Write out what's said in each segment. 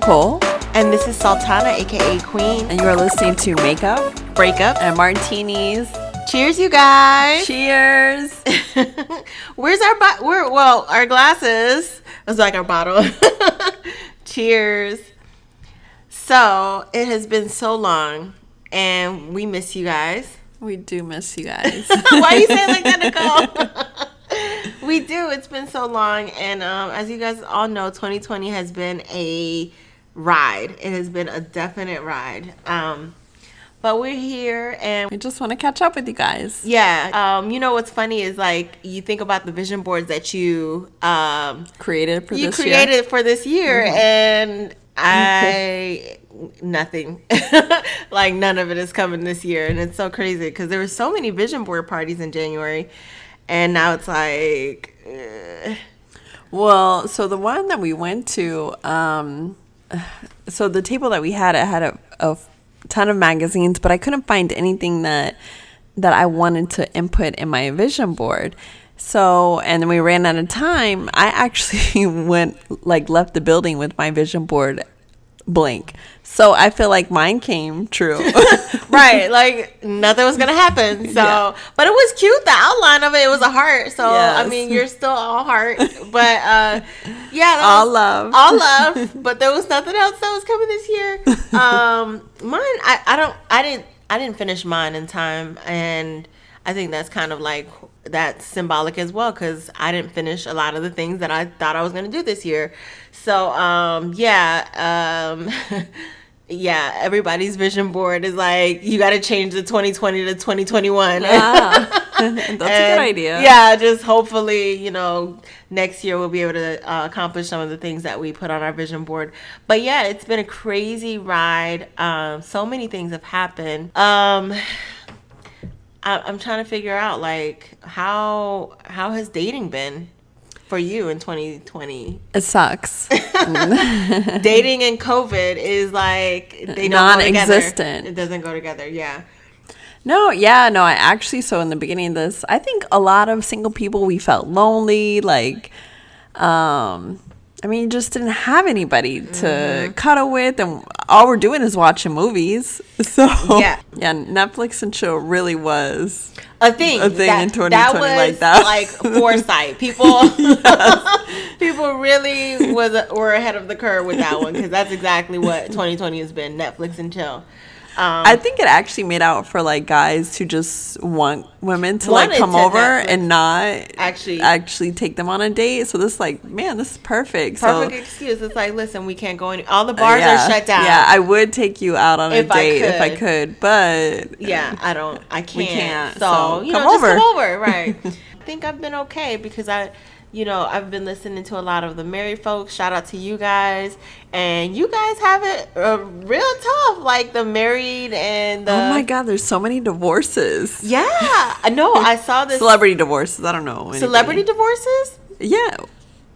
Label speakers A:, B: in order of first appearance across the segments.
A: Nicole,
B: And this is Sultana, aka Queen.
A: and you are listening to Makeup
B: Breakup.
A: and Martinis.
B: Cheers, you guys.
A: Cheers!
B: Where's our bo- where? Well, our glasses. It's like our bottle. Cheers. So it has been so long, and we miss you guys.
A: we do miss you guys.
B: Why are you saying like that, Nicole? we do. It's been so long, and um, as you guys all know, 2020 has been a ride. It has been a definite ride. Um, but we're here, and
A: we just want to catch up with you guys.
B: yeah, um, you know what's funny is like you think about the vision boards that you um,
A: Created for
B: you
A: this
B: created
A: year.
B: for this year, and I nothing like none of it is coming this year, and it's so crazy because there were so many vision board parties in January, and now it's like. uh,
A: Well, so the one that we went to, um, so the table that we had, it had a, a ton of magazines, but I couldn't find anything that that I wanted to input in my vision board. So, and then we ran out of time. I actually went like left the building with my vision board blank. So I feel like mine came true.
B: right like nothing was gonna happen so
A: Yeah.
B: but it was cute the outline of it, it was a heart so i mean you're still all heart but uh yeah
A: All
B: was-
A: love.
B: all love but there was nothing else that was coming this year um mine I, I don't i didn't i didn't finish mine in time and i think that's kind of like that's symbolic as well because i didn't finish a lot of the things that i thought i was going to do this year so um yeah um yeah, everybody's vision board is like you got to change the 2020 to 2021.
A: Ah, that's a good idea.
B: Yeah, just hopefully, you know, next year we'll be able to uh, accomplish some of the things that we put on our vision board. But yeah, it's been a crazy ride. Um, so many things have happened. Um, I, I'm trying to figure out like how how has dating been for you in 2020?
A: It sucks.
B: dating and COVID is like they.
A: Non-existent.
B: It doesn't go together. Yeah.
A: No, yeah, no, I actually so in the beginning of this, I think a lot of single people we felt lonely, like um I mean, you just didn't have anybody to
B: Mm-hmm.
A: cuddle with and all we're doing is watching movies. So
B: Yeah.
A: yeah, Netflix and chill really was
B: a thing.
A: A thing
B: that,
A: in 2020
B: that
A: like that.
B: like foresight. People, people really was were ahead of the curve with that one because that's exactly what 2020 has been. Netflix and chill. Um,
A: I think it actually made out for like guys who just want women to like come
B: to
A: over
B: Netflix.
A: and not
B: Actually-
A: actually take them on a date. So this like, man, this is perfect.
B: perfect
A: so
B: excuse. It's like, listen, we can't go any. All the bars
A: yeah,
B: are shut down.
A: Yeah, I would take you out on a
B: If I
A: date if I
B: could.
A: but
B: yeah, I don't. I can't.
A: Can't,
B: So,
A: so
B: you
A: come
B: know, just
A: over.
B: come over. Right. I think I've been okay because I, you know, I've been listening to a lot of the married folks. Shout out to you guys, and you guys have it uh, real tough. Like the married and the.
A: oh my god, there's so many divorces.
B: Yeah, No. I saw this
A: Celebrity divorces. I don't know. anything.
B: celebrity divorces.
A: Yeah,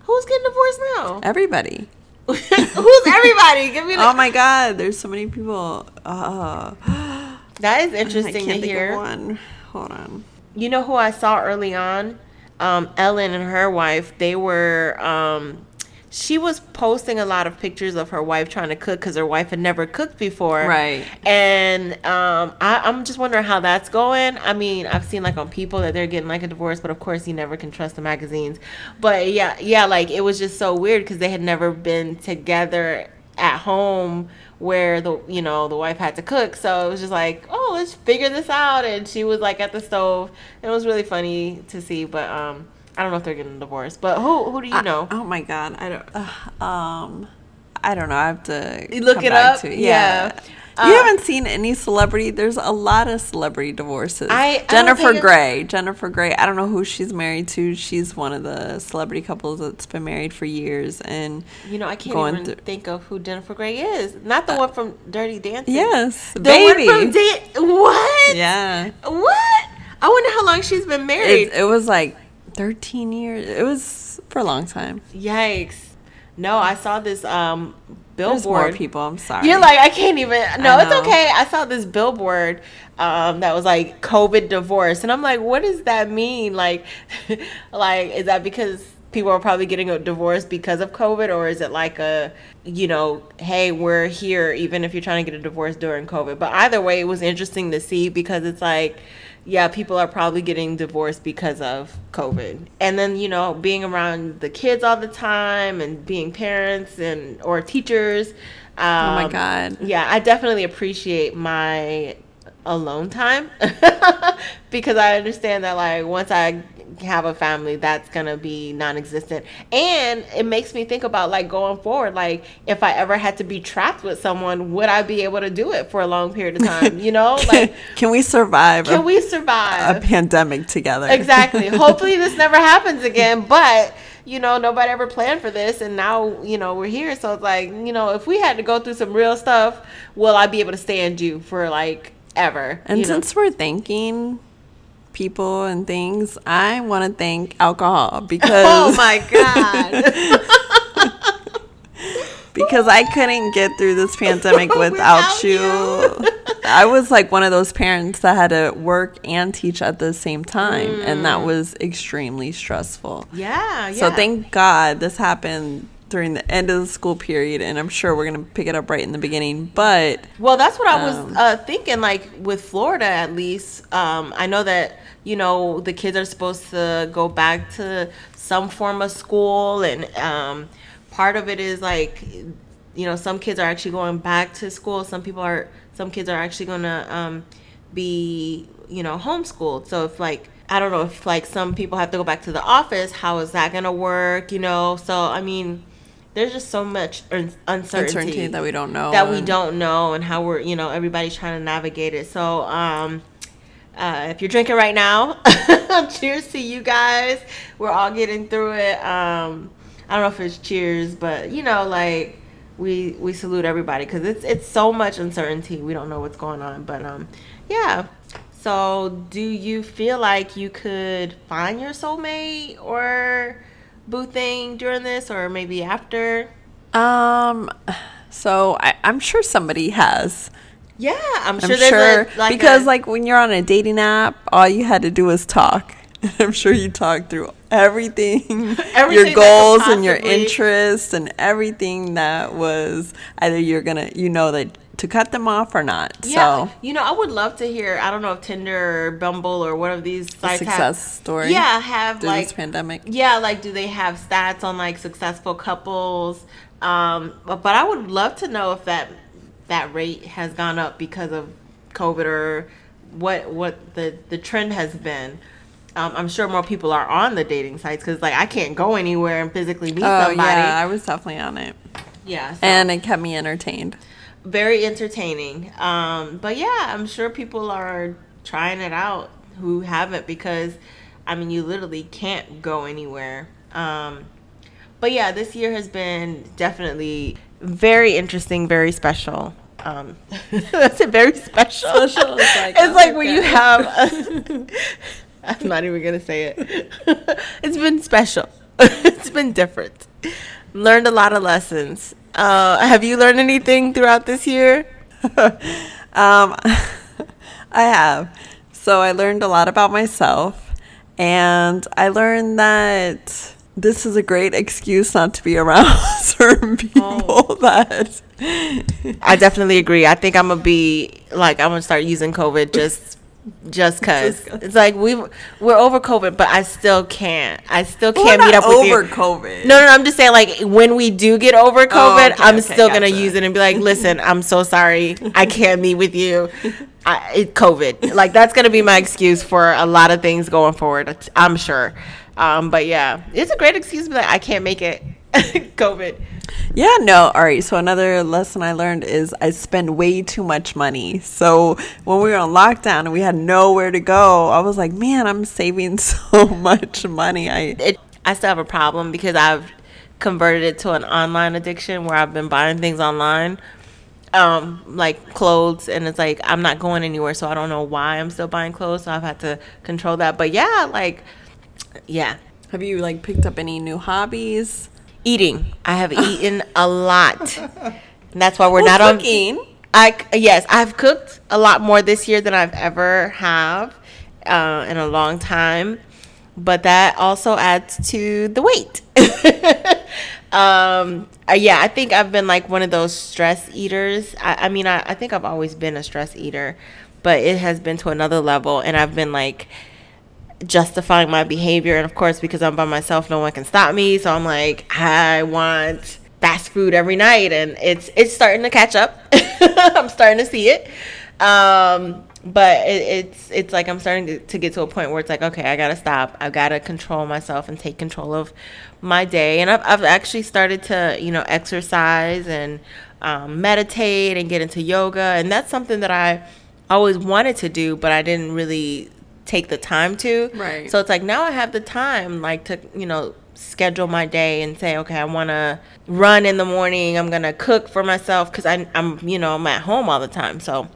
B: Who's getting divorced now?
A: everybody.
B: Who's everybody? Give me. The-
A: Oh my god, there's so many people. Uh,
B: that is interesting to hear.
A: one. Hold on.
B: You know who I saw early on? Um, Ellen and her wife. They were. Um, she was posting a lot of pictures of her wife trying to cook because her wife had never cooked before.
A: Right.
B: And um, I, I'm just wondering how that's going. I mean, I've seen like on people that they're getting like a divorce, but of course you never can trust the magazines. But yeah, yeah, like it was just so weird because they had never been together at home where the you know the wife had to cook so it was just like oh let's figure this out and she was like at the stove and it was really funny to see but um i don't know if they're getting divorced but who who do you know
A: Oh my god, I don't. Uh, um, I don't know. I have to
B: You look it up?
A: To.
B: Yeah.
A: Yeah.
B: Uh,
A: you haven't seen any celebrity. There's a lot of celebrity divorces.
B: I- I
A: Jennifer
B: it-
A: Grey. Jennifer Grey. I don't know who she's married to. She's one of the celebrity couples that's been married for years. And
B: you know i can't even
A: through- Uh,
B: think of who jennifer grey is not the one from dirty dancing
A: yes,
B: the
A: baby.
B: one from da- what
A: yeah.
B: what i wonder how long she's been married
A: It, it was like 13 years. It was for a long time.
B: yikes no i saw this um
A: There's
B: billboard
A: more people. I'm sorry.
B: You're like, I can't even. No, it's okay. I saw this billboard um, that was like COVID divorce, and I'm like, what does that mean? Like, like is that because people are probably getting a divorce because of COVID, or is it like a, you know, hey, we're here even if you're trying to get a divorce during COVID? But either way, it was interesting to see because it's like, yeah, people are probably getting divorced because of COVID. And then, you know, being around the kids all the time and being parents and or teachers. Um,
A: oh my god.
B: Yeah, I definitely appreciate my alone time because I understand that like once I have a family that's gonna be non-existent. And it makes me think about like going forward like if i ever had to be trapped with someone would i be able to do it for a long period of time you know? Like
A: can we survive
B: can a, we survive?
A: a pandemic together?
B: Exactly. Hopefully this never happens again but you know nobody ever planned for this and now you know we're here. So it's like you know if we had to go through some real stuff will i be able to stand you for like ever
A: and since know? we're thinking people and things, I want to thank alcohol because
B: Oh my god.
A: because I couldn't get through this pandemic without, without you. you. I was like one of those parents that had to work and teach at the same time, mm. and that mm. was extremely stressful.
B: Yeah, yeah.
A: So thank God this happened during the end of the school period, and I'm sure we're gonna pick it up right in the beginning. But
B: well, that's what I was um, uh, thinking. Like with Florida, at least, um, I know that you know the kids are supposed to go back to some form of school, and um, part of it is like you know some kids are actually going back to school. Some people are. Some kids are actually gonna um, be you know homeschooled. So if like I don't know if like some people have to go back to the office, how is that gonna work? You know, so I mean, there's just so much uncertainty, uncertainty
A: that we don't know
B: that we don't know and how we're you know everybody's trying to navigate it. So um uh, if you're drinking right now cheers to you guys. We're all getting through it. Um i don't know if it's cheers but you know like we we salute everybody because it's it's so much uncertainty. We don't know what's going on but um yeah. So do you feel like you could find your soulmate or boo thing during this or maybe after?
A: Um, so I, am sure somebody has.
B: Yeah, I'm sure. I'm sure
A: a, like because a, like when you're on a dating app, all you had to do was talk. I'm sure you talked through everything, everything your goals and your interests and everything that was either you're gonna, you know, that to cut them off or not. Yeah. So
B: you know, I would love to hear. I don't know if Tinder or Bumble or one of these sites
A: success
B: have,
A: story.
B: Yeah, have like
A: this pandemic.
B: Yeah, like do they have stats on like successful couples? Um, but, but I would love to know if that that rate has gone up because of COVID or what what the the trend has been. Um, I'm sure more people are on the dating sites because like I can't go anywhere and physically meet oh, somebody.
A: yeah, I was definitely on it.
B: Yeah, so.
A: and it kept me entertained
B: very entertaining. Um, but yeah, I'm sure people are trying it out who haven't because I mean you literally can't go anywhere. Um, but yeah, this year has been definitely very interesting, very special. Um, that's it, very special. special it's like, it's oh like when you have. A, I'm not even gonna say it. it's been special. it's been different. Learned a lot of lessons. Uh, have you learned anything throughout this year?
A: um, I have. So I learned a lot about myself, and I learned that this is a great excuse not to be around certain people oh. that
B: I definitely agree. I think I'm gonna be like I'm gonna start using COVID just just cause it's like we we're over COVID, but I still can't. I still can't meet up with
A: over COVID.
B: No, no, no, I'm just saying like when we do get over oh, COVID, oh, okay, I'm okay, still gotcha. gonna use it and be like, listen, I'm so sorry, I can't meet with you. I, it, COVID, like that's gonna be my excuse for a lot of things going forward. I'm sure. Um, but yeah, it's a great excuse, but I can't make it. COVID.
A: Yeah, no. All right. So another lesson I learned is I spend way too much money. So when we were on lockdown and we had nowhere to go, I was like, man, I'm saving so much money. I
B: it, I still have a problem because I've converted it to an online addiction where I've been buying things online, um, like clothes, and it's like I'm not going anywhere, so I don't know why I'm still buying clothes. So I've had to control that. But yeah, like, yeah.
A: Have you like picked up any new hobbies?
B: Eating. I have eaten a lot. And that's why we're
A: well,
B: not
A: cooking.
B: on. I yes, I've cooked a lot more this year than I've ever have uh, in a long time. but that also adds to the weight. um, uh, yeah, I think I've been like one of those stress eaters. I, I mean, I, I think I've always been a stress eater, but it has been to another level, and I've been like justifying my behavior. And of course, because I'm by myself, no one can stop me. So I'm like, I want fast food every night, and it's it's starting to catch up. I'm starting to see it. Um, but it, it's it's like I'm starting to, get to a point where it's like, okay, I gotta stop. I gotta control myself and take control of my day. And I've I've actually started to you know exercise and um, meditate and get into yoga, and that's something that I always wanted to do, but I didn't really take the time to.
A: Right.
B: So it's like now I have the time, like to you know schedule my day and say, okay, I want to run in the morning. I'm gonna cook for myself because I'm you know I'm at home all the time. So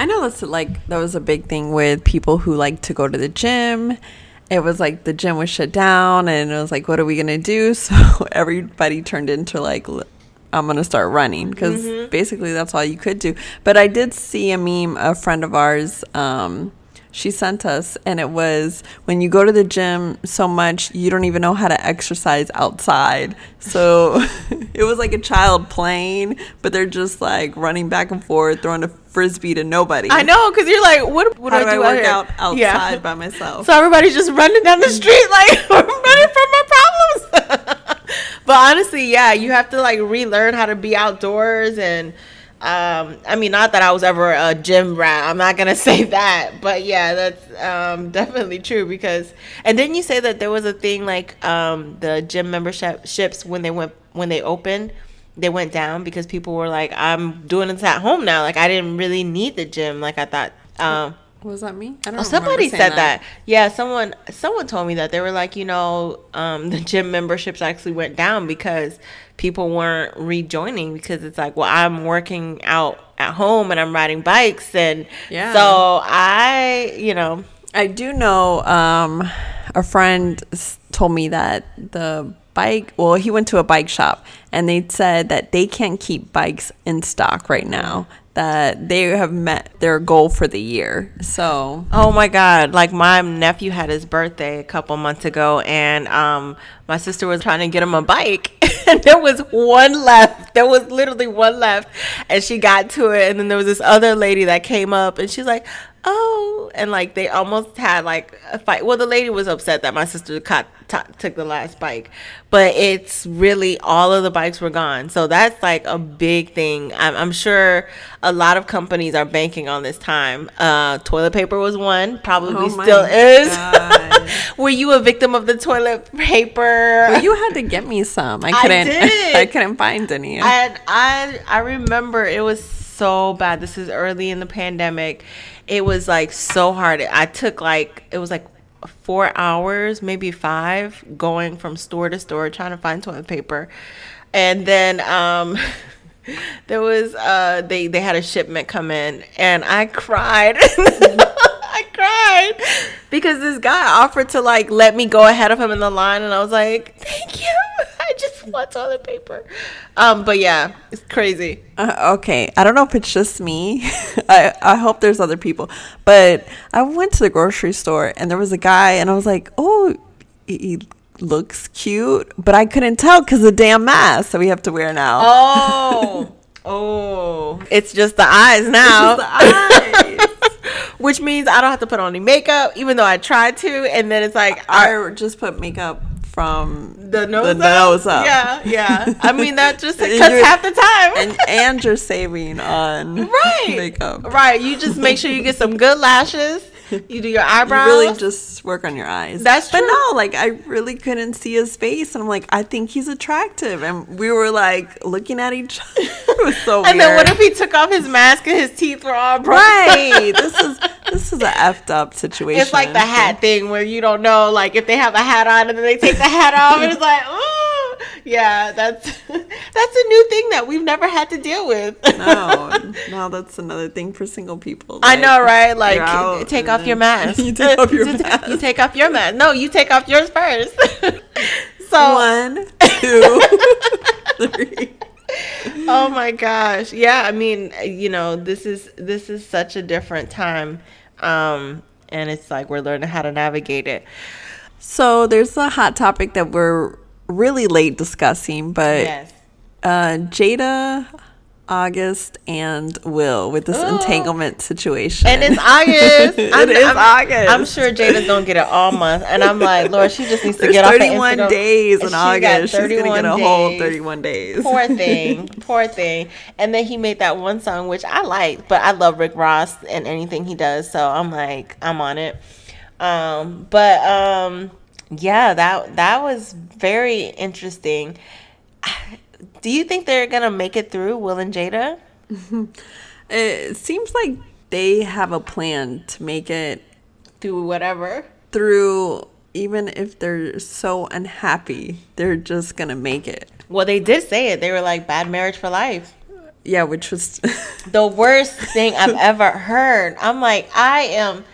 A: I know that's like that was a big thing with people who like to go to the gym. It was like the gym was shut down, and it was like, what are we gonna do? So everybody turned into like, l- I'm gonna start running because
B: Mm-hmm.
A: basically that's all you could do. But I did see a meme. A friend of ours, um, she sent us, and it was when you go to the gym so much, you don't even know how to exercise outside. So it was like a child playing, but they're just like running back and forth, throwing a frisbee to nobody.
B: I know because you're like, what do I
A: I
B: do
A: work
B: here?
A: out outside
B: Yeah.
A: by myself?
B: So everybody's just running down the street like I'm running from my problems. but honestly, yeah, you have to like relearn how to be outdoors and um I mean not that I was ever a gym rat. I'm not to say that, but yeah, that's um definitely true because and didn't you say that there was a thing like um the gym membership ships when they went when they opened they went down because people were like I'm doing this at home now. Like I didn't really need the gym like I thought um
A: was that me? I don't
B: Oh, somebody said that. Yeah, someone someone told me that they were like, you know, um, the gym memberships actually went down because people weren't rejoining because it's like, well, I'm working out at home and I'm riding bikes and
A: Yeah.
B: so I, you know,
A: I do know um, a friend told me that the bike, well, he went to a bike shop and they said that they can't keep bikes in stock right now, that they have met their goal for the year. So,
B: Oh my god! Like my nephew had his birthday a couple months ago, and um, my sister was trying to get him a bike, and there was one left. There was literally one left, and she got to it, and then there was this other lady that came up, and she's like, "Oh," and like they almost had like a fight. Well, the lady was upset that my sister caught, t- took the last bike, but it's really all of the bikes were gone. So that's like a big thing. I'm, I'm sure a lot of companies are banking on this time. Uh, toilet paper was one, probably
A: Oh
B: still is. Were you a victim of the toilet paper?
A: But you had to get me some. I couldn't.
B: did.
A: I couldn't find any.
B: And I I remember it was so bad. This is early in the pandemic. It was like so hard. I took like it was like four hours, maybe five, going from store to store trying to find toilet paper. And then um there was uh they they had a shipment come in and I cried. I cried because this guy offered to like let me go ahead of him in the line and I was like, "Thank you. I just want toilet paper." Um but yeah, it's crazy.
A: Uh, okay, I don't know if it's just me. I I hope there's other people, but I went to the grocery store and there was a guy, and I was like, oh, he, he looks cute, but I couldn't tell because the damn mask that we have to wear now.
B: Oh. Oh, it's just the eyes now.
A: It's just the
B: Which means I don't have to put on any makeup, even though I tried to. And then it's like, I,
A: I just put makeup from
B: the nose, up?
A: nose up.
B: Yeah, yeah. I mean, that just because half the time.
A: and and you're saving on
B: right.
A: makeup.
B: Right. You just make sure you get some good lashes. You do your
A: You
B: eyebrows.
A: really just work on your eyes.
B: That's
A: but
B: true.
A: no, like I really couldn't see his face, and I'm like, I think he's attractive, and we were like looking at each other. It was so
B: and
A: weird.
B: then what if he took off his mask and his teeth were all broken?
A: right? this is this is a effed up situation.
B: It's like the hat thing where you don't know, like if they have a hat on and then they take the hat off, and it's like, oh, yeah, that's that's a new thing that we've never had to deal with.
A: No, no, that's another thing for single people.
B: I know, right? Like, take off your mask.
A: you take off your mask.
B: You take off your mask. No, you take off yours first. so,
A: One, two, three.
B: oh my gosh, yeah. I mean, you know, this is this is such a different time, um, and it's like we're learning how to navigate it.
A: So there's a hot topic that we're really late discussing, but
B: Yes.
A: uh, Jada, August, and Will with this
B: Ooh.
A: entanglement situation.
B: And it's August.
A: It is August.
B: I'm sure Jada's gonna get it all month, and I'm like, Lord, she just needs to
A: There's
B: get off of
A: 31 days in
B: she
A: August. She's gonna get
B: 31
A: a whole 31 days.
B: Poor thing, poor thing. And then he made that one song which I liked, but I love Rick Ross and anything he does, so I'm like, I'm on it. Um, but um, yeah, that that was very interesting. Do you think they're gonna make it through Will and Jada?
A: It seems like they have a plan to make it
B: Through whatever.
A: through, even if they're so unhappy, they're just gonna make it.
B: Well, they did say it. They were like bad marriage for life.
A: Yeah, which was.
B: the worst thing I've ever heard. I'm like, I am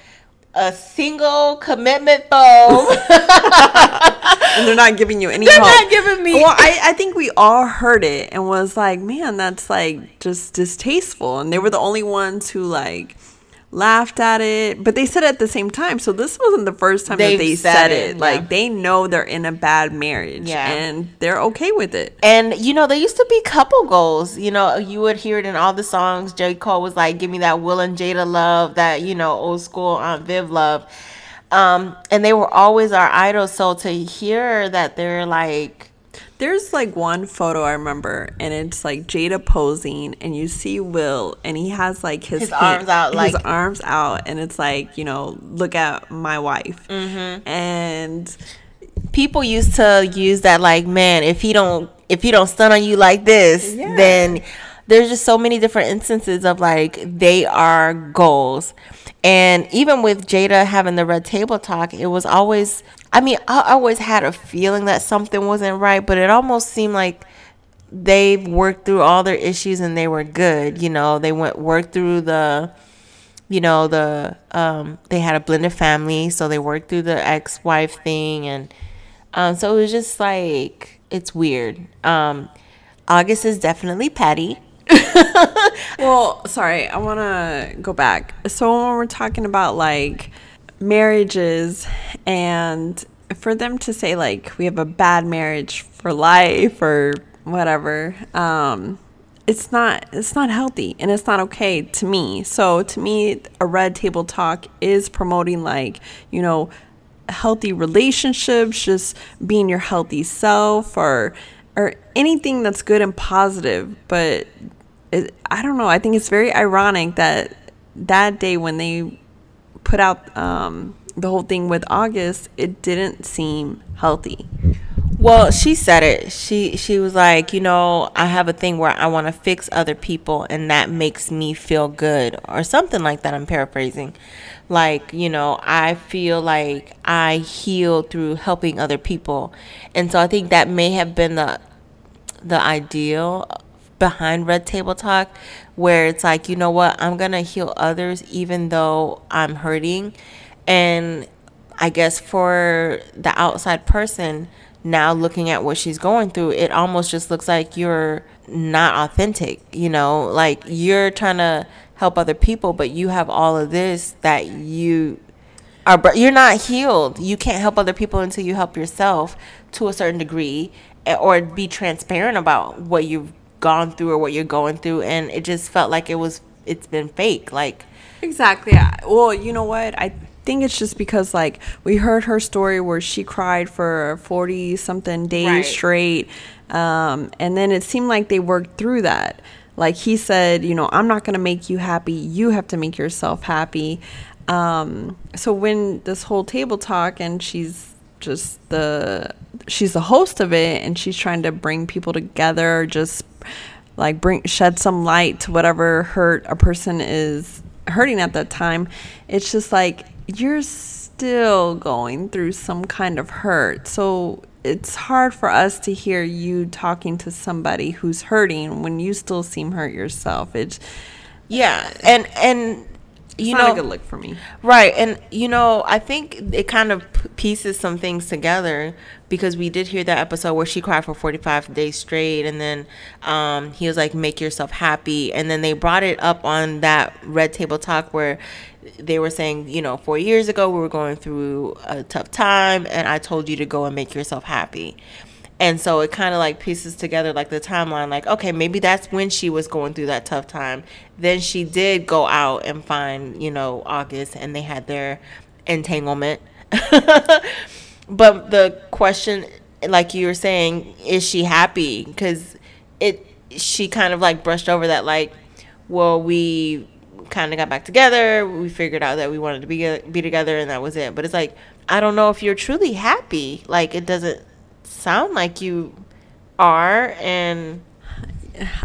B: a single commitment foe.
A: and they're not giving you any
B: They're
A: help.
B: not giving me-
A: Well, I, I think we all heard it and was like, man, that's like just distasteful. And they were the only ones who like laughed at it, but they said it at the same time. So this wasn't the first time
B: They've
A: that they
B: said
A: said,
B: it,
A: it.
B: yeah.
A: Like they know they're in a bad marriage,
B: Yeah.
A: and they're okay with it.
B: and you know, there used to be couple goals. You know, you would hear it in all the songs. J. Cole was like, "Give me that Will and Jada love, that you know, old school Aunt Viv love." Um, and they were always our idols. So to hear that they're like,
A: There's like one photo I remember, and it's like Jada posing, and you see Will, and he has like his,
B: His arms out,
A: his
B: like-
A: arms out, and it's like you know, look at my wife, mm-hmm. and
B: people used to use that like man if he don't if he don't stun on you like this
A: Yeah.
B: then there's just so many different instances of like they are goals and even with jada having the red table talk it was always i mean i always had a feeling that something wasn't right but it almost seemed like they've worked through all their issues and they were good you know? They went worked through the you know the um they had a blended family so they worked through the ex-wife thing and um so it was just like it's weird. Um august is definitely patty
A: Well, sorry, I want to go back. So when we're talking about like marriages and for them to say like we have a bad marriage for life or whatever, um it's not it's not healthy and it's not okay to me. So to me a red table talk is promoting like, you know, healthy relationships, just being your healthy self or or anything that's good and positive, but it, I don't know. I think it's very ironic that that day when they put out um, the whole thing with August, it didn't seem healthy.
B: Well, she said it. She she was like, you know, I have a thing where I want to fix other people and that makes me feel good or something like that. I'm paraphrasing. Like, you know, I feel like I heal through helping other people. And so I think that may have been the the ideal behind red table talk where it's like you know what i'm gonna heal others even though i'm hurting and i guess for the outside person now looking at what she's going through it almost just looks like you're not authentic you know like you're trying to help other people but you have all of this that you are you're not healed. You can't help other people until you help yourself to a certain degree, eh, or be transparent about what you've gone through or what you're going through. And it just felt like it was it's been fake. Like
A: Exactly. Well, you know what? I think it's just because like we heard her story where she cried for 40 something days
B: Right.
A: straight. Um, and then it seemed like they worked through that. Like he said, you know, I'm not going to make you happy. You have to make yourself happy. Um, so when this whole table talk and she's just the she's the host of it and she's trying to bring people together just like bring shed some light to whatever hurt a person is hurting at that time. It's just like you're still going through some kind of hurt. So it's hard for us to hear you talking to somebody who's hurting when you still seem hurt yourself. It's
B: yeah, and and you
A: not
B: know
A: a good look for me.
B: Right, and you know, I think it kind of p- pieces some things together because we did hear that episode where she cried for 45 days straight and then um, he was like make yourself happy and then they brought it up on that red table talk where they were saying you know four years ago we were going through a tough time and i told you to go and make yourself happy and so it kind of like pieces together like the timeline like okay maybe that's when she was going through that tough time. Then she did go out and find you know august and they had their entanglement. But the question like you were saying is she happy? Because it she kind of like brushed over that like well we kind of got back together we figured out that we wanted to be be together and that was it. But it's like i don't know if you're truly happy. Like it doesn't sound like you are and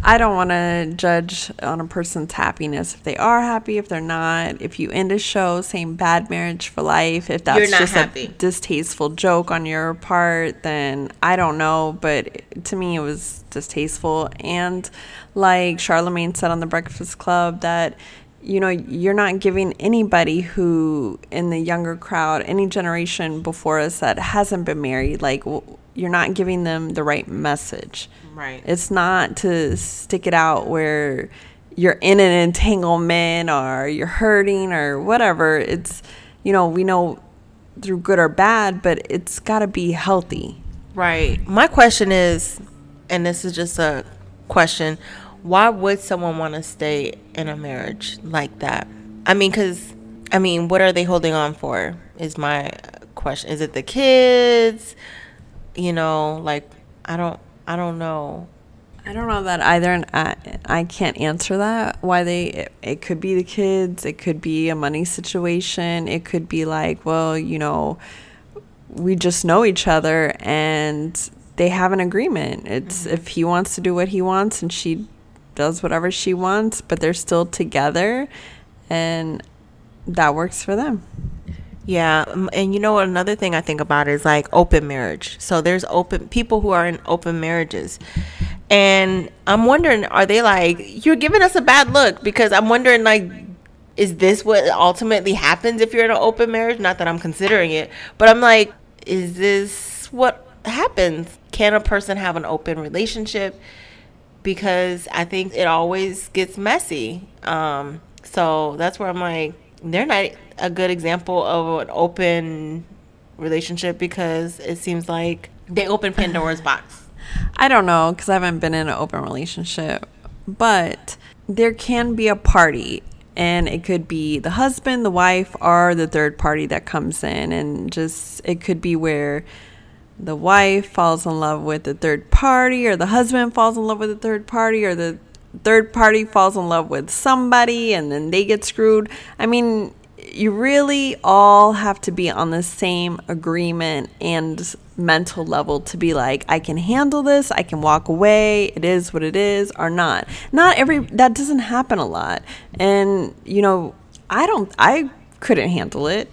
A: I don't want to judge on a person's happiness if they are happy, if they're not. If you end a show saying bad marriage for life, if that's just happy. a distasteful joke on your part, then I don't know. But to me, it was distasteful. And like Charlemagne said on the Breakfast Club, that you know, you're not giving anybody who in the younger crowd, any generation before us that hasn't been married, like you're not giving them the right message.
B: Right.
A: It's not to stick it out where you're in an entanglement or you're hurting or whatever. It's, you know, we know through good or bad, but it's got to be healthy.
B: Right. My question is, and this is just a question, why would someone want to stay in a marriage like that? I mean, because, I mean, what are they holding on for? Is my question. Is it the kids? You know, like, I don't, I don't know.
A: I don't know that either, and I, I can't answer that. Why they, it, it could be the kids, it could be a money situation, it could be like, well, you know, we just know each other and they have an agreement. It's mm-hmm. if he wants to do what he wants and she does whatever she wants, but they're still together and that works for them.
B: Yeah, and you know what another thing I think about is like open marriage. So there's open people who are in open marriages. And I'm wondering are they like you're giving us a bad look because I'm wondering like is this what ultimately happens if you're in an open marriage? Not that I'm considering it, but I'm like is this what happens? Can a person have an open relationship? Because I think it always gets messy. Um, so that's where I'm like they're not a good example of an open relationship because it seems like they open Pandora's box.
A: I don't know because I haven't been in an open relationship, but there can be a party and it could be the husband, the wife, or the third party that comes in, and just it could be where the wife falls in love with the third party, or the husband falls in love with the third party, or the third party falls in love with somebody and then they get screwed. I mean, you really all have to be on the same agreement and mental level to be like I can handle this, I can walk away, it is what it is or not. Not every that doesn't happen a lot. And you know, I don't I couldn't handle it.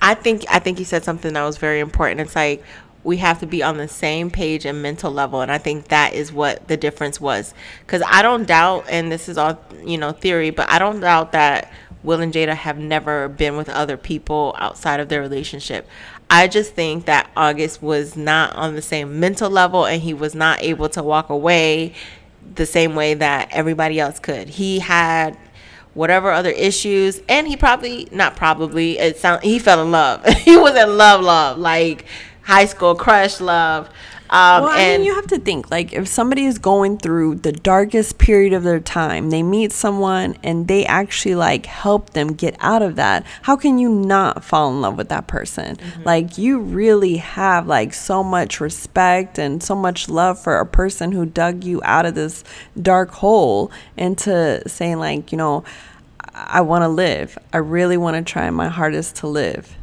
B: I think I think you said something that was very important. It's like we have to be on the same page and mental level and i think that is what the difference was. Because i don't doubt and this is all you know theory but i don't doubt that will and jada have never been with other people outside of their relationship. I just think that august was not on the same mental level and he was not able to walk away the same way that everybody else could. He had whatever other issues and he probably not probably it sound he fell in love. He was in love love like high school crush love.
A: Um, well, I mean, you have to think like if somebody is going through the darkest period of their time, they meet someone and they actually like help them get out of that. How can you not fall in love with that person? Mm-hmm. Like you really have like so much respect and so much love for a person who dug you out of this dark hole into saying like, you know, I want to live. I really want to try my hardest to live.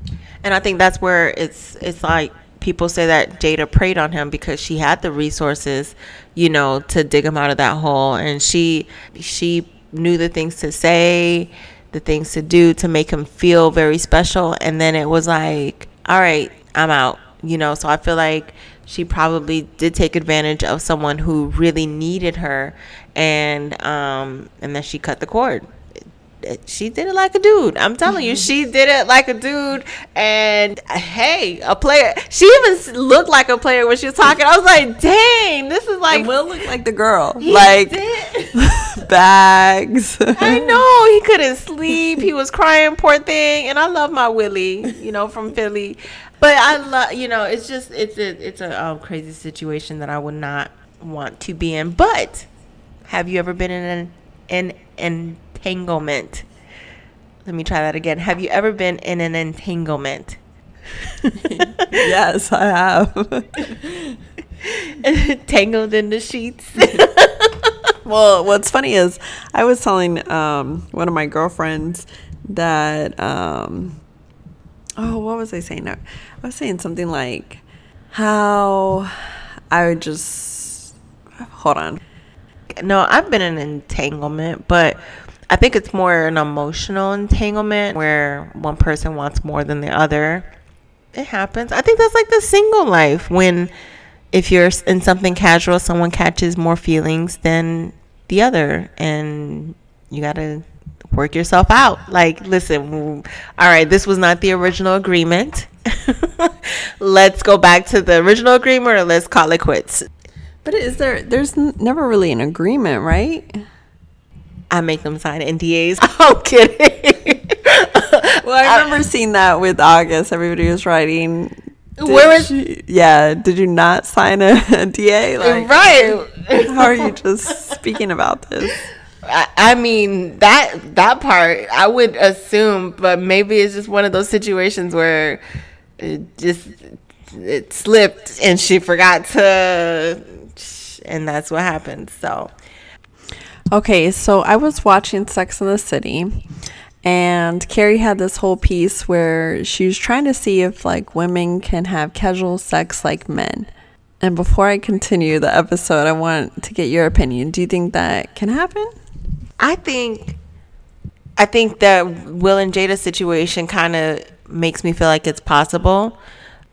B: And I think that's where it's it's like people say that Jada preyed on him because she had the resources, you know, to dig him out of that hole, and she she knew the things to say, the things to do to make him feel very special, and then it was like, all right, I'm out, you know. So I feel like she probably did take advantage of someone who really needed her, and um, and then she cut the cord. She did it like a dude. I'm telling you, she did it like a dude. And hey, a player. She even looked like a player when she was talking. I was like, dang, this is like.
A: And Will looked like the girl. Like bags.
B: I know he couldn't sleep. He was crying, poor thing. And I love my Willie, you know, from Philly. But I love, you know, it's just it's a it's a um, crazy situation that I would not want to be in. But have you ever been in an, an entanglement? Let me try that again. Have you ever been in an entanglement?
A: yes, I have.
B: Tangled in the sheets.
A: well, what's funny is I was telling um, one of my girlfriends that um, oh, what was I saying? No. I was saying something like how I would just hold on.
B: No, I've been in an entanglement, but I think it's more an emotional entanglement where one person wants more than the other. It happens. I think that's like the single life when if you're in something casual, someone catches more feelings than the other, and you got to work yourself out. Like, listen, all right, this was not the original agreement. let's go back to the original agreement or let's call it quits.
A: But is there, there's never really an agreement, right?
B: I make them sign NDAs. I'm kidding.
A: well, I uh, remember seeing that with August. Everybody was writing.
B: Where was
A: she, yeah? Did you not sign a NDA?
B: Like, right.
A: How are you just speaking about this?
B: I mean that that part I would assume, but maybe it's just one of those situations where it just it slipped and she forgot to, and that's what happened. So,
A: okay, so I was watching Sex in the City, and Carrie had this whole piece where she was trying to see if like women can have casual sex like men. And before I continue the episode, I want to get your opinion. Do you think that can happen?
B: I think I think that Will and Jada's situation kind of makes me feel like it's possible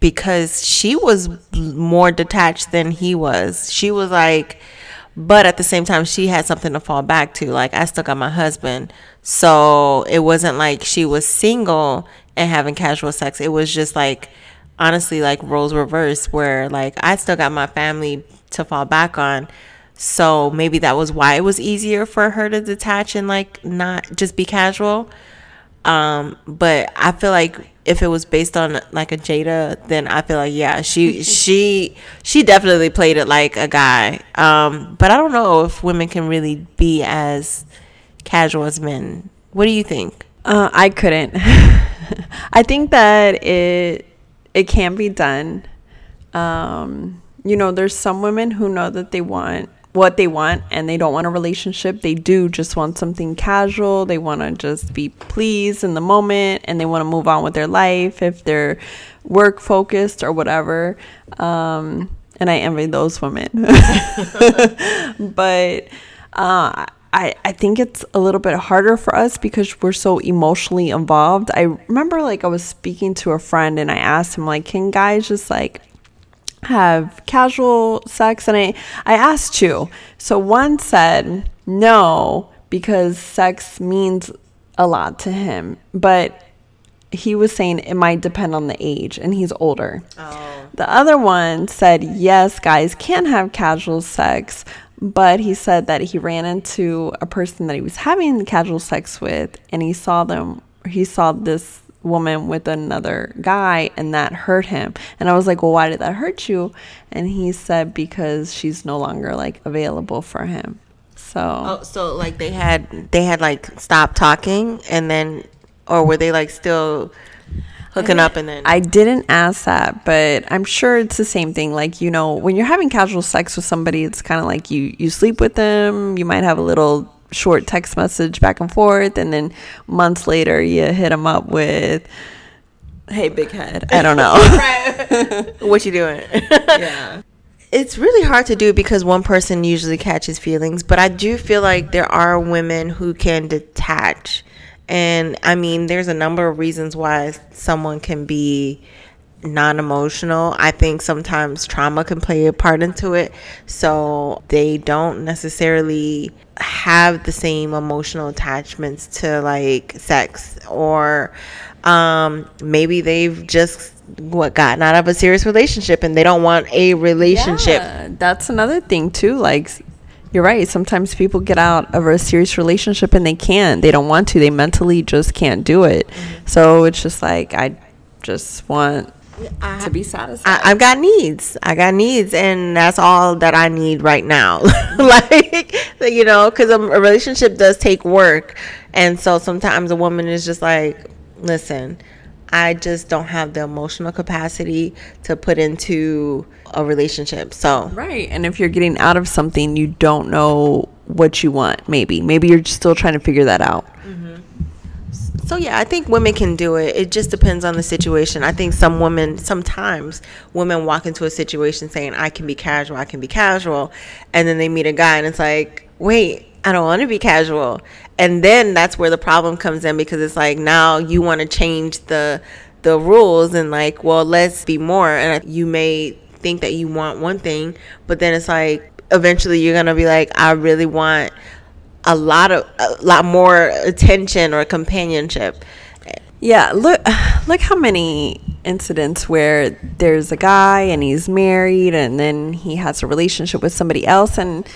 B: because she was more detached than he was. She was like but at the same time she had something to fall back to. Like I still got my husband. So it wasn't like she was single and having casual sex. It was just like honestly like roles reversed where like I still got my family to fall back on. So maybe that was why it was easier for her to detach and like not just be casual. Um, but I feel like if it was based on like a Jada, then I feel like yeah, she she she definitely played it like a guy. Um, but I don't know if women can really be as casual as men. What do you think?
A: Uh, I couldn't. I think that it it can be done. Um, you know, there's some women who know that they want what they want and they don't want a relationship. They do just want something casual. They want to just be pleased in the moment and they want to move on with their life if they're work focused or whatever. Um, and I envy those women. but uh, I, I think it's a little bit harder for us because we're so emotionally involved. I remember like I was speaking to a friend and I asked him like, can guys just like have casual sex and I I asked two. So one said no because sex means a lot to him, but he was saying it might depend on the age and he's older. Oh. The other one said yes, guys can have casual sex, but he said that he ran into a person that he was having casual sex with and he saw them he saw this woman with another guy and that hurt him. And I was like, "Well, why did that hurt you?" And he said because she's no longer like available for him. So
B: Oh, so like they had they had like stopped talking and then or were they like still hooking up and then
A: I didn't ask that, but I'm sure it's the same thing. Like, you know, when you're having casual sex with somebody, it's kind of like you you sleep with them, you might have a little short text message back and forth and then months later you hit them up with hey big head. I don't know.
B: What you doing? Yeah. It's really hard to do because one person usually catches feelings but i do feel like there are women who can detach. And i mean there's a number of reasons why someone can be non-emotional i think sometimes trauma can play a part into it so they don't necessarily have the same emotional attachments to like sex or um, maybe they've just what gotten out of a serious relationship and they don't want a relationship
A: Yeah, that's another thing too. Like you're right. Sometimes people get out of a serious relationship and they can't. They don't want to. They mentally just can't do it. So it's just like I just want to be satisfied.
B: I, I've got needs. I got needs, and that's all that I need right now. like, you know, because a, a relationship does take work, and so sometimes a woman is just like, "Listen, I just don't have the emotional capacity to put into a relationship." So,
A: Right. And if you're getting out of something, you don't know what you want, maybe. Maybe you're still trying to figure that out. Mm-hmm.
B: So yeah, I think women can do it. It just depends on the situation. I think some women sometimes women walk into a situation saying I can be casual, I can be casual, and then they meet a guy and it's like, "Wait, I don't want to be casual." And then that's where the problem comes in because it's like now you want to change the the rules and like, "Well, let's be more." And you may think that you want one thing, but then it's like eventually you're going to be like, "I really want a lot of a lot more attention or companionship.
A: Yeah, look look how many incidents where there's a guy and he's married and then he has a relationship with somebody else and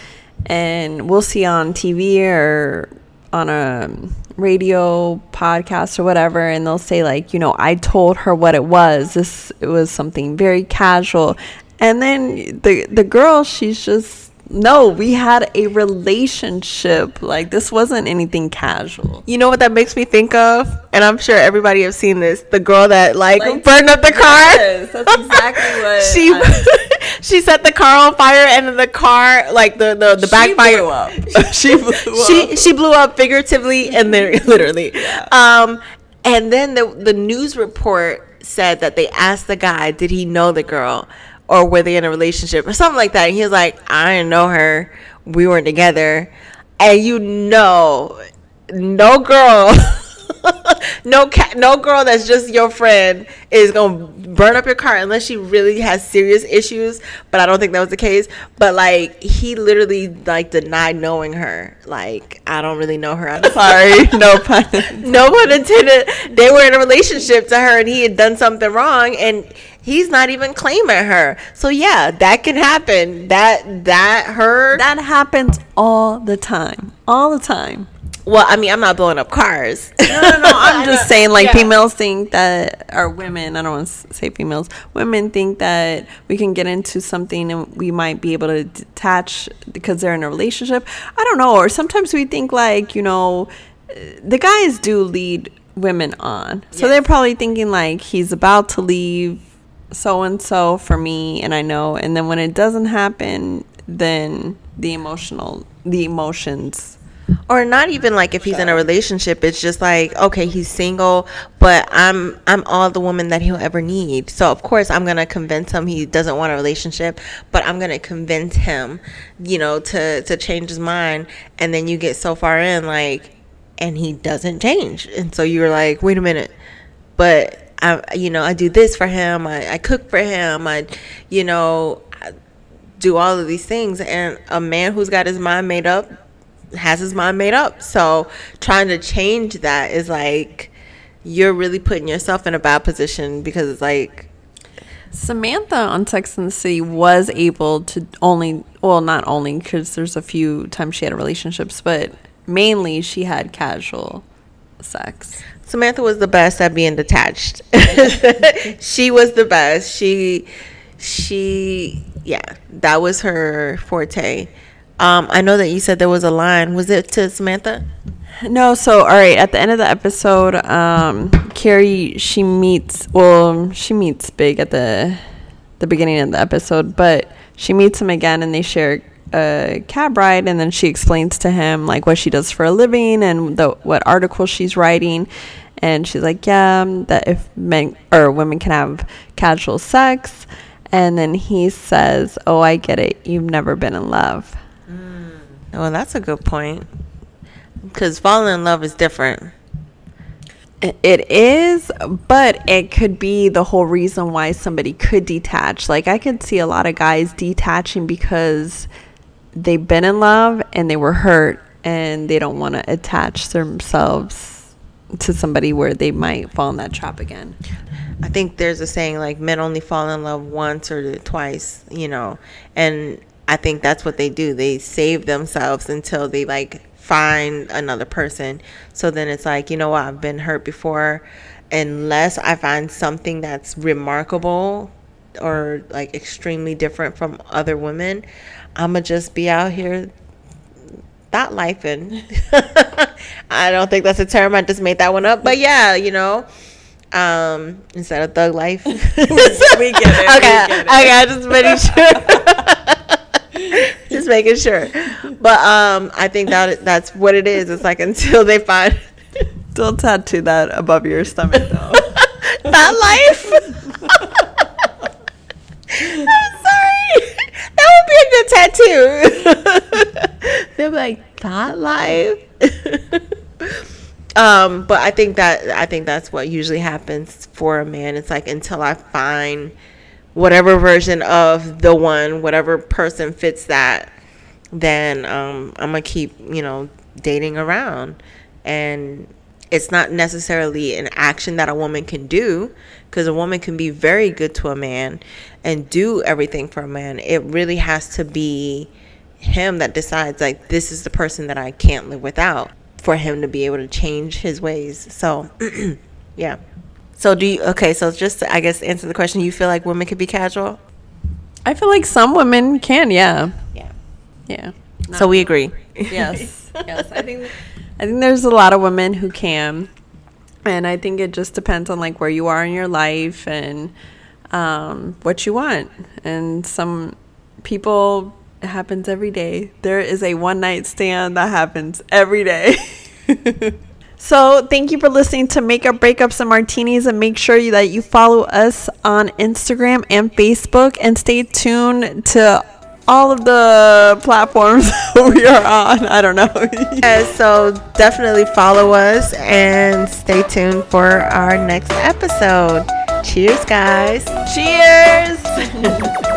A: and we'll see on TV or on a radio podcast or whatever and they'll say like, you know, I told her what it was. This it was something very casual. And then the the girl she's just no, we had a relationship. Like this wasn't anything casual.
B: You know what that makes me think of? And I'm sure everybody have seen this. The girl that like,
A: Like,
B: burned up the car.
A: Yes, that's exactly what
B: she
A: I-
B: she set the car on fire and the car like the the, the backfire
A: blew up. she blew
B: she she blew up figuratively and then literally. Yeah. Um, and then the the news report said that they asked the guy, did he know the girl, or were they in a relationship or something like that? And he was like, I didn't know her. We weren't together. And you know, no girl. no cat, no girl that's just your friend is gonna burn up your car unless she really has serious issues. But I don't think that was the case. But like he literally like denied knowing her. Like I don't really know her. I'm sorry.
A: no pun.
B: no pun intended. They were in a relationship to her, and he had done something wrong, and he's not even claiming her. So yeah, that can happen. That that her.
A: That happens all the time. All the time.
B: Well, I mean, I'm not blowing up cars.
A: No, no, no. I'm just saying, like,
B: Yeah.
A: females think that, or women, I don't want to say females, women think that we can get into something and we might be able to detach because they're in a relationship. I don't know. Or sometimes we think, like, you know, the guys do lead women on. So they're probably thinking, like, he's about to leave so and so for me, and I know. And then when it doesn't happen, then the emotional, the emotions.
B: Or not even like if he's in a relationship it's just like okay he's single but i'm i'm all the woman that he'll ever need. So of course i'm gonna convince him he doesn't want a relationship but i'm gonna convince him you know to to change his mind. And then you get so far in like and he doesn't change. And so you're like wait a minute. But i you know i do this for him. I, I cook for him. I you know I do all of these things. And a man who's got his mind made up has his mind made up. So trying to change that is like you're really putting yourself in a bad position because it's like
A: Samantha on Sex and the City was able to only, well, not only because there's a few times she had relationships, but mainly she had casual sex.
B: Samantha was the best at being detached. she was the best. She she yeah, that was her forte. Um, I know that you said there was a line. Was it to Samantha?
A: No, so all right, at the end of the episode, um, Carrie she meets well, she meets Big at the the beginning of the episode, but she meets him again and they share a cab ride and then she explains to him like what she does for a living and the what article she's writing and she's like, Yeah, um, that if men or women can have casual sex and then he says, Oh, I get it, you've never been in love.
B: Well, that's a good point. Because falling in love is different.
A: It is, but it could be the whole reason why somebody could detach. Like I could see a lot of guys detaching because they've been in love and they were hurt and they don't want to attach themselves to somebody where they might fall in that trap again.
B: I think there's a saying like men only fall in love once or twice, you know, and I think that's what they do. They save themselves until they like find another person. So then it's like, you know what, I've been hurt before. Unless I find something that's remarkable or like extremely different from other women, I'ma just be out here that life and I don't think that's a term. I just made that one up. But yeah, you know. Um, instead of thug life. we get it. Okay, get it. okay, I just making sure. making sure. But um, I think that that's what it is. It's like until they find.
A: Don't tattoo that above your stomach, though.
B: that life. I'm sorry. That would be a good tattoo. They'll be like that life. um, but I think that I think that's what usually happens for a man. It's like until I find whatever version of the one, whatever person fits that, then um, I'm gonna keep, you know, dating around. And it's not necessarily an action that a woman can do because a woman can be very good to a man and do everything for a man. It really has to be him that decides, like, this is the person that I can't live without for him to be able to change his ways. So, yeah. So do you okay, so just to, I guess answer the question, you feel like women could be casual?
A: I feel like some women can, yeah.
B: Yeah.
A: Yeah.
B: so we agree.
A: Yes. yes. I think I think there's a lot of women who can. And I think it just depends on like where you are in your life and um, what you want. And some people it happens every day. There is a one night stand that happens every day. So, thank you for listening to Makeup Breakups and Martinis. And make sure you, that you follow us on Instagram and Facebook. And stay tuned to all of the platforms we are on. I don't know.
B: yeah, so, definitely follow us and stay tuned for our next episode. Cheers, guys.
A: Cheers.